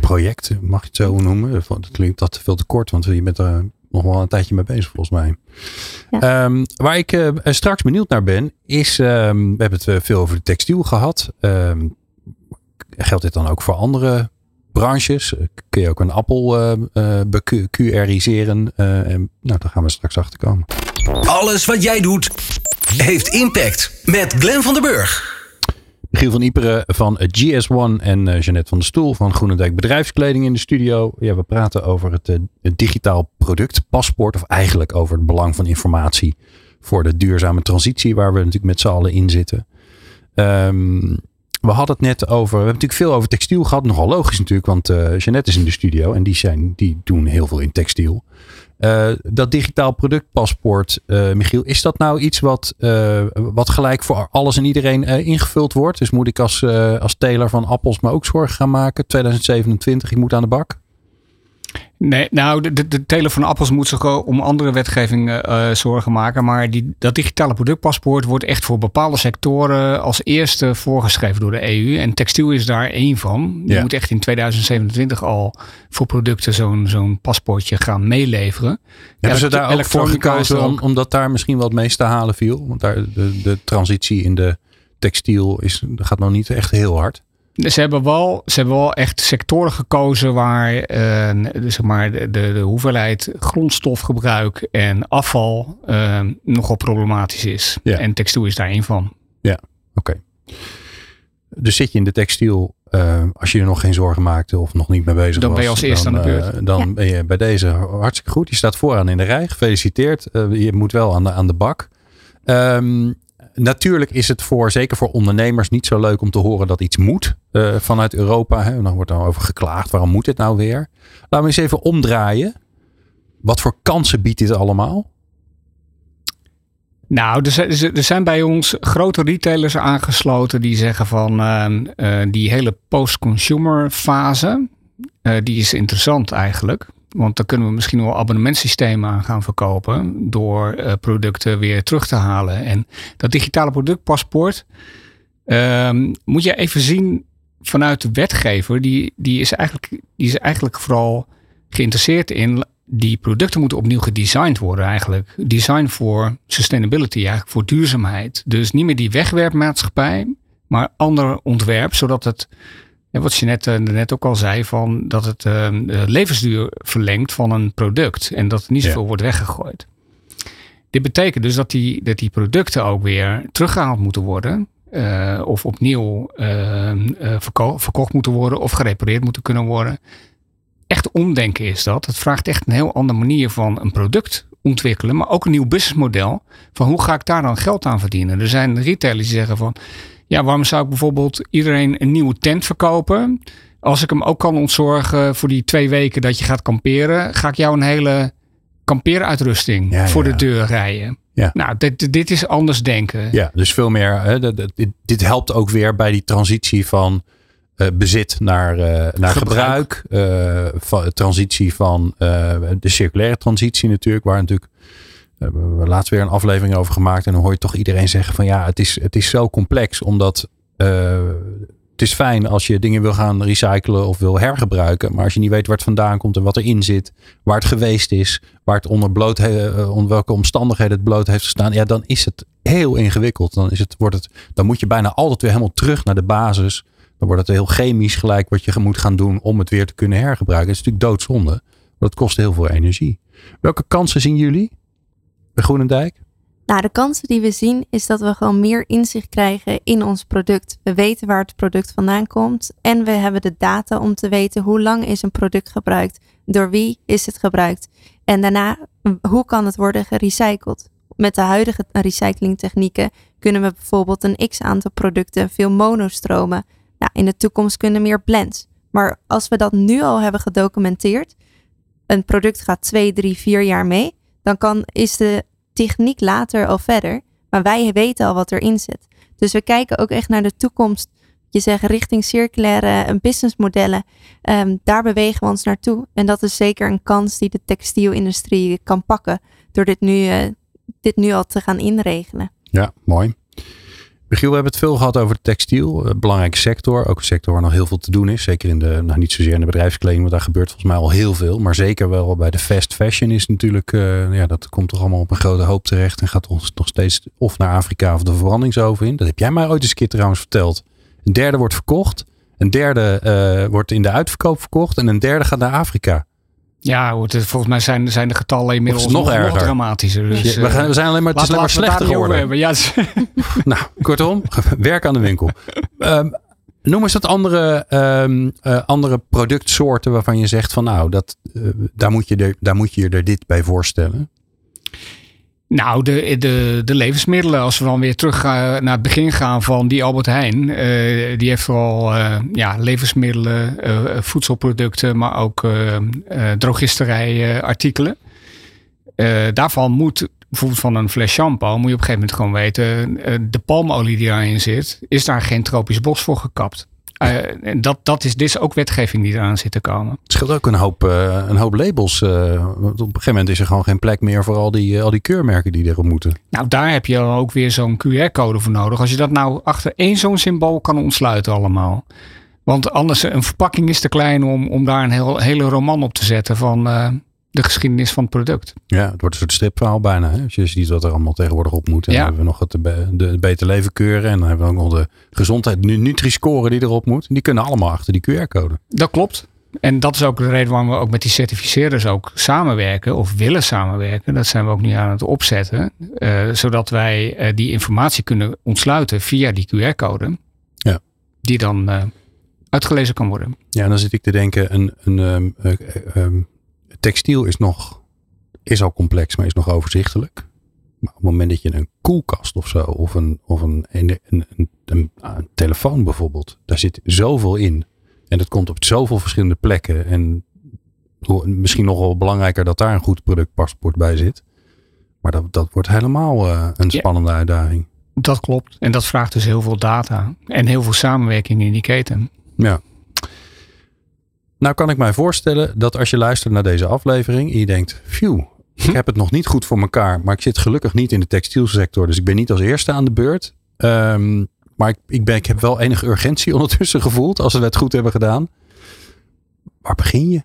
project, mag je het zo noemen. Dat klinkt dat veel te kort, want je bent er nog wel een tijdje mee bezig volgens mij. Ja. Um, waar ik uh, straks benieuwd naar ben, is, um, we hebben het veel over de textiel gehad. Um, geldt dit dan ook voor andere branches? Kun je ook een appel uh, QRiseren? en, nou, daar gaan we straks achter komen. Alles wat jij doet, heeft impact. Met Glenn van den Burg. Michiel van Iperen van GS1 en Jeannette van der Stoel van Groenendijk Bedrijfskleding in de studio. Ja, we praten over het, het digitaal productpaspoort. Of eigenlijk over het belang van informatie voor de duurzame transitie waar we natuurlijk met z'n allen in zitten. Um, we hadden het net over, we hebben natuurlijk veel over textiel gehad. Nogal logisch natuurlijk, want uh, Jeannette is in de studio en die, zijn, die doen heel veel in textiel. Uh, dat digitaal productpaspoort, uh, Michiel, is dat nou iets wat, wat gelijk voor alles en iedereen ingevuld wordt? Dus moet ik als, als teler van appels me ook zorgen gaan maken? 2027, ik moet aan de bak? Nee, nou, de, de, de teler van appels moet zich om andere wetgeving uh, zorgen maken. Maar die, dat digitale productpaspoort wordt echt voor bepaalde sectoren als eerste voorgeschreven door de EU. En textiel is daar één van. Je moet echt in 2027 al voor producten zo'n zo'n paspoortje gaan meeleveren. Hebben ze daar ook voor gekozen om, omdat daar misschien wat meest te halen viel? Want daar de, de transitie in de textiel is, gaat nog niet echt heel hard. Ze hebben, wel, ze hebben wel echt sectoren gekozen waar uh, zeg maar de, de, de, hoeveelheid grondstofgebruik en afval uh, nogal problematisch is. Ja. En textiel is daar één van. Ja, oké. Dus zit je in de textiel, uh, als je er nog geen zorgen maakte of nog niet mee bezig dan was. Ben je als eerste aan de beurt. dan ja. ben je bij deze hartstikke goed. Je staat vooraan in de rij. Gefeliciteerd. je moet wel aan de, aan de bak. Um, natuurlijk is het voor, zeker voor ondernemers, niet zo leuk om te horen dat iets moet uh, vanuit Europa. Hè. Dan wordt er over geklaagd. Waarom moet dit nou weer? Laten we eens even omdraaien. Wat voor kansen biedt dit allemaal? Nou, er zijn bij ons grote retailers aangesloten die zeggen van uh, uh, die hele post-consumer fase, die is interessant eigenlijk. Want dan kunnen we misschien wel abonnementsystemen aan gaan verkopen door uh, producten weer terug te halen. En dat digitale productpaspoort um, moet je even zien vanuit de wetgever. Die, die, is eigenlijk, die is eigenlijk vooral geïnteresseerd in die producten moeten opnieuw gedesigned worden eigenlijk. Design voor sustainability, eigenlijk voor duurzaamheid. Dus niet meer die wegwerpmaatschappij, maar ander ontwerp, zodat het ja, wat je net, uh, net ook al zei, van dat het uh, levensduur verlengt van een product en dat er niet zoveel ja. wordt weggegooid. Dit betekent dus dat die, dat die producten ook weer teruggehaald moeten worden. Uh, of opnieuw verko verkocht moeten worden of gerepareerd moeten kunnen worden. Echt omdenken is dat. Het vraagt echt een heel andere manier van een product ontwikkelen, maar ook een nieuw businessmodel. Van hoe ga ik daar dan geld aan verdienen? Er zijn retailers die zeggen van ja, waarom zou ik bijvoorbeeld iedereen een nieuwe tent verkopen? Als ik hem ook kan ontzorgen voor die twee weken dat je gaat kamperen, ga ik jou een hele kampeeruitrusting ja, voor ja. de deur rijden. Ja. Nou, dit, dit is anders denken. Ja, dus veel meer. Hè, dit, dit helpt ook weer bij die transitie van uh, bezit naar, uh, naar gebruik. gebruik uh, van, transitie van de circulaire transitie natuurlijk, waar natuurlijk we hebben laatst weer een aflevering over gemaakt. En dan hoor je toch iedereen zeggen van ja, het is, het is zo complex. Omdat uh, het is fijn als je dingen wil gaan recyclen of wil hergebruiken. Maar als je niet weet waar het vandaan komt en wat erin zit. Waar het geweest is. Waar het onder, bloot, uh, onder welke omstandigheden het bloot heeft gestaan. Ja, dan is het heel ingewikkeld. Dan, is het, wordt het, dan moet je bijna altijd weer helemaal terug naar de basis. Dan wordt het heel chemisch gelijk wat je moet gaan doen om het weer te kunnen hergebruiken. Het is natuurlijk doodzonde. Het kost heel veel energie. Welke kansen zien jullie? Bij Groenendijk? Nou, de kansen die we zien is dat we gewoon meer inzicht krijgen in ons product. We weten waar het product vandaan komt en we hebben de data om te weten hoe lang is een product gebruikt, door wie is het gebruikt en daarna hoe kan het worden gerecycled. Met de huidige recyclingtechnieken kunnen we bijvoorbeeld een x aantal producten veel monostromen. Nou, in de toekomst kunnen meer blends. Maar als we dat nu al hebben gedocumenteerd, een product gaat twee, drie, vier jaar mee, dan kan, is de techniek later al verder. Maar wij weten al wat erin zit. Dus we kijken ook echt naar de toekomst. Je zegt richting circulaire businessmodellen. Um, daar bewegen we ons naartoe. En dat is zeker een kans die de textielindustrie kan pakken. Door dit nu, uh, dit nu al te gaan inregelen. Ja, mooi. Michiel, we hebben het veel gehad over textiel. Een belangrijke sector. Ook een sector waar nog heel veel te doen is. Zeker in de, nou niet zozeer in de bedrijfskleding, want daar gebeurt volgens mij al heel veel. Maar zeker wel bij de fast fashion is natuurlijk, uh, ja, dat komt toch allemaal op een grote hoop terecht. En gaat ons nog steeds of naar Afrika of de verbrandingsoven in. Dat heb jij mij ooit eens een keer trouwens verteld. Een derde wordt verkocht. Een derde uh, wordt in de uitverkoop verkocht. En een derde gaat naar Afrika. Ja, volgens mij zijn, zijn de getallen inmiddels nog, nog, erger. dramatischer. Dus, ja, we, gaan, we zijn alleen maar, het is alleen maar slechter geworden. Ja. nou, kortom, werk aan de winkel. Ehm, noem eens wat andere, eh, andere productsoorten waarvan je zegt van nou, dat, eh, daar, moet je er, daar moet je je er dit bij voorstellen. Nou, de, de, de levensmiddelen, als we dan weer terug naar het begin gaan van die Albert Heijn. eh, die heeft vooral eh, ja, levensmiddelen, eh, voedselproducten, maar ook drogisterijartikelen. Daarvan moet bijvoorbeeld van een fles shampoo, moet je op een gegeven moment gewoon weten, de palmolie die daarin zit, is daar geen tropisch bos voor gekapt. Uh, en dat, dat is, is ook wetgeving die eraan zit te komen. Het scheelt ook een hoop, uh, een hoop labels. Uh, want op een gegeven moment is er gewoon geen plek meer voor al die, al die keurmerken die erop moeten. Nou, daar heb je ook weer zo'n QR-code voor nodig. Als je dat nou achter één zo'n symbool kan ontsluiten allemaal. Want anders, een verpakking is te klein om, om daar een heel, hele roman op te zetten van de geschiedenis van het product. Ja, het wordt een soort stripverhaal bijna. Hè? Als je ziet wat er allemaal tegenwoordig op moet. En ja. dan hebben we nog het, de, de beter leven keuren. En dan hebben we ook nog de gezondheid Nutri-score die erop moet. Die kunnen allemaal achter die QR-code. Dat klopt. En dat is ook de reden waarom we ook met die certificeerders ook samenwerken. Of willen samenwerken. Dat zijn we ook nu aan het opzetten. Uh, zodat wij uh, die informatie kunnen ontsluiten via die QR-code. Ja. Die dan uh, uitgelezen kan worden. Ja, en dan zit ik te denken. Een, een um, um, textiel is nog is al complex, maar is nog overzichtelijk. Maar op het moment dat je een koelkast of zo, of een, of een, een, een, een, een telefoon bijvoorbeeld, daar zit zoveel in. En dat komt op zoveel verschillende plekken. En misschien nog wel belangrijker dat daar een goed productpaspoort bij zit. Maar dat, dat wordt helemaal uh, een spannende ja, uitdaging. Dat klopt. En dat vraagt dus heel veel data. En heel veel samenwerking in die keten. Ja. Nou kan ik mij voorstellen dat als je luistert naar deze aflevering en je denkt, phew, ik heb het nog niet goed voor elkaar, maar ik zit gelukkig niet in de textielsector, dus ik ben niet als eerste aan de beurt. Um, maar ik, ik, ben, ik heb wel enige urgentie ondertussen gevoeld als we het goed hebben gedaan. Waar begin je?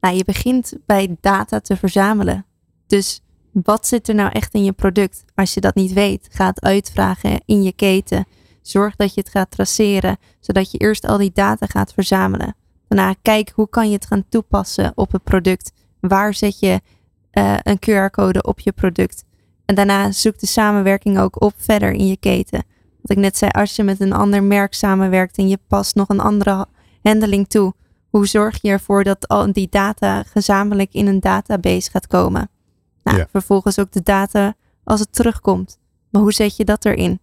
Nou, je begint bij data te verzamelen. Dus wat zit er nou echt in je product? Als je dat niet weet, ga het uitvragen in je keten. Zorg dat je het gaat traceren, zodat je eerst al die data gaat verzamelen. Daarna kijk hoe kan je het gaan toepassen op het product. Waar zet je uh, een QR-code op je product? En daarna zoek de samenwerking ook op verder in je keten. Wat ik net zei, als je met een ander merk samenwerkt en je past nog een andere handeling toe, hoe zorg je ervoor dat al die data gezamenlijk in een database gaat komen? Nou, ja. vervolgens ook de data als het terugkomt. Maar hoe zet je dat erin?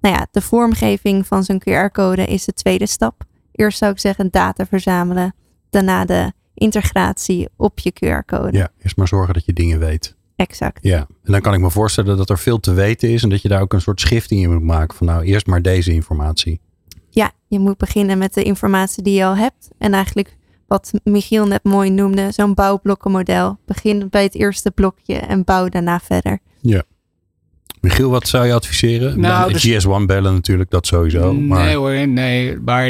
Nou ja, de vormgeving van zo'n QR-code is de tweede stap. Eerst zou ik zeggen data verzamelen. Daarna de integratie op je QR-code. Ja, eerst maar zorgen dat je dingen weet. Exact. Ja, en dan kan ik me voorstellen dat er veel te weten is en dat je daar ook een soort schifting in moet maken van nou eerst maar deze informatie. Ja, je moet beginnen met de informatie die je al hebt en eigenlijk wat Michiel net mooi noemde, zo'n bouwblokkenmodel. Begin bij het eerste blokje en bouw daarna verder. Ja. Michiel, wat zou je adviseren? Nou, dus, GS1 bellen natuurlijk, dat sowieso. Maar... Nee hoor, nee. Maar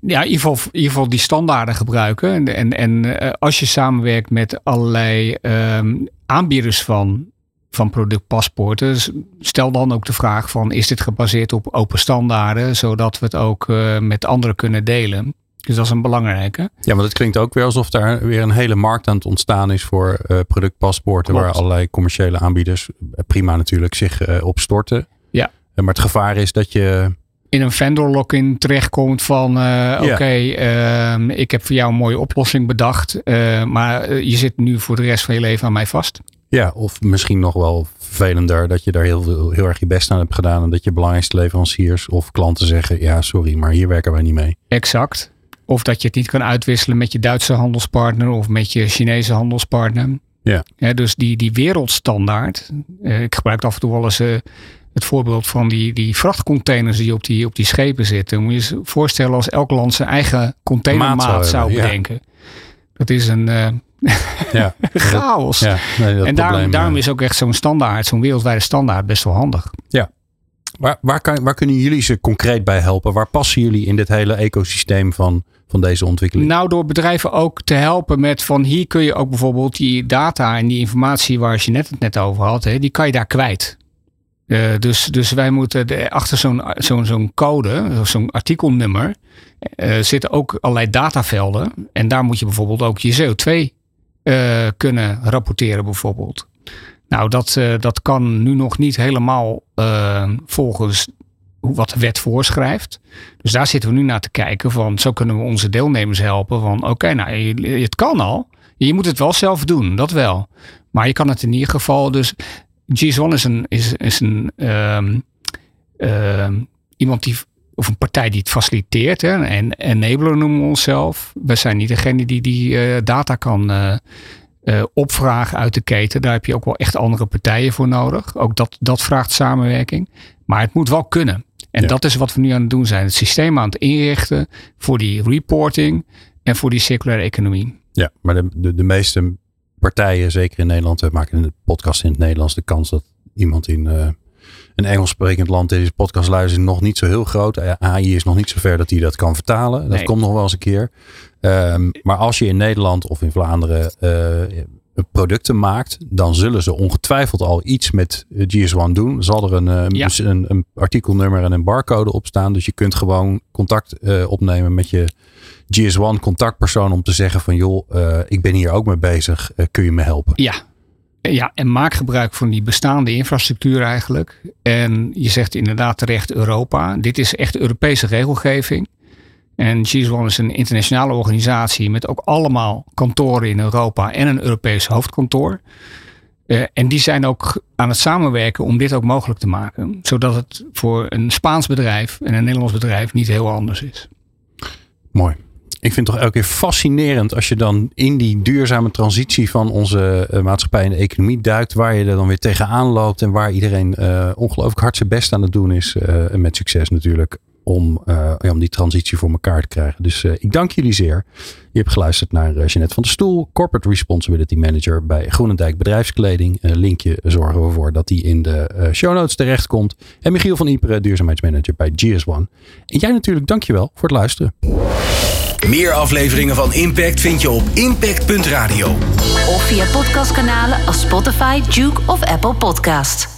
ja, in ieder geval, in ieder geval die standaarden gebruiken. En, en, en uh, als je samenwerkt met allerlei um, aanbieders van, van productpaspoorten, stel dan ook de vraag van is dit gebaseerd op open standaarden, zodat we het ook uh, met anderen kunnen delen. Dus dat is een belangrijke. Ja, maar het klinkt ook weer alsof daar weer een hele markt aan het ontstaan is voor uh, productpaspoorten. Klopt. Waar allerlei commerciële aanbieders, prima natuurlijk, zich uh, op storten. Ja. maar het gevaar is dat je in een vendor lock-in terechtkomt van ja. oké, okay, uh, ik heb voor jou een mooie oplossing bedacht, maar je zit nu voor de rest van je leven aan mij vast. Ja, of misschien nog wel vervelender dat je daar heel, veel, heel erg je best aan hebt gedaan en dat je belangrijkste leveranciers of klanten zeggen, ja sorry, maar hier werken wij niet mee. Exact. Of dat je het niet kan uitwisselen met je Duitse handelspartner of met je Chinese handelspartner. Ja. ja dus die, die wereldstandaard. Uh, ik gebruik af en toe wel eens uh, het voorbeeld van die, die vrachtcontainers die op die, op die schepen zitten. Moet je je voorstellen als elk land zijn eigen containermaat Maat zou, zou bedenken. Ja. Dat is een uh, ja. chaos. Ja, nee, en daarom, daarom is ook echt zo'n standaard, zo'n wereldwijde standaard best wel handig. Ja. Waar, waar, kan, waar kunnen jullie ze concreet bij helpen? Waar passen jullie in dit hele ecosysteem van, van deze ontwikkeling? Nou, door bedrijven ook te helpen met van hier kun je ook bijvoorbeeld die data en die informatie waar je net het net over had, hè, die kan je daar kwijt. Uh, dus, dus wij moeten de, achter zo'n zo'n zo'n code, zo'n artikelnummer, uh, zitten ook allerlei datavelden. En daar moet je bijvoorbeeld ook je CO2 uh, kunnen rapporteren bijvoorbeeld. Nou, dat, dat kan nu nog niet helemaal volgens wat de wet voorschrijft. Dus daar zitten we nu naar te kijken van zo kunnen we onze deelnemers helpen van oké, nou het kan al. Je moet het wel zelf doen, dat wel. Maar je kan het in ieder geval dus GS1 is een, is, is een um, iemand die of een partij die het faciliteert. Hè, en enabler noemen we onszelf. We zijn niet degene die die uh, data kan uh, uh, opvragen uit de keten. Daar heb je ook wel echt andere partijen voor nodig. Ook dat, dat vraagt samenwerking. Maar het moet wel kunnen. En dat is wat we nu aan het doen zijn. Het systeem aan het inrichten voor die reporting en voor die circulaire economie. Ja, maar de, de, de meeste partijen, zeker in Nederland, we maken een podcast in het Nederlands, de kans dat iemand in uh, een Engels sprekend land deze podcast luistert, nog niet zo heel groot. AI is nog niet zo ver dat hij dat kan vertalen. Dat komt nog wel eens een keer. Um, maar als je in Nederland of in Vlaanderen uh, producten maakt, dan zullen ze ongetwijfeld al iets met GS1 doen. Zal er een, ja. een, een, artikelnummer en een barcode op staan. Dus je kunt gewoon contact uh, opnemen met je GS1 contactpersoon om te zeggen van joh, uh, ik ben hier ook mee bezig, uh, kun je me helpen? Ja. Ja, en maak gebruik van die bestaande infrastructuur eigenlijk. En je zegt inderdaad terecht Europa. Dit is echt Europese regelgeving. En GS1 is een internationale organisatie met ook allemaal kantoren in Europa en een Europees hoofdkantoor. Uh, en die zijn ook aan het samenwerken om dit ook mogelijk te maken. Zodat het voor een Spaans bedrijf en een Nederlands bedrijf niet heel anders is. Mooi ik vind het toch elke keer fascinerend als je dan in die duurzame transitie van onze uh, maatschappij en de economie duikt, waar je er dan weer tegenaan loopt en waar iedereen uh, ongelooflijk hard zijn best aan het doen is, uh, met succes natuurlijk, om, ja, om die transitie voor elkaar te krijgen. Dus ik dank jullie zeer. Je hebt geluisterd naar Jeanette van der Stoel, Corporate Responsibility Manager bij Groenendijk Bedrijfskleding. linkje zorgen we voor dat die in de show notes terechtkomt. En Michiel van Iperen, duurzaamheidsmanager bij GS1. En jij natuurlijk, dankjewel voor het luisteren. Meer afleveringen van Impact vind je op impact.radio. Of via podcastkanalen als Spotify, Duke of Apple Podcast.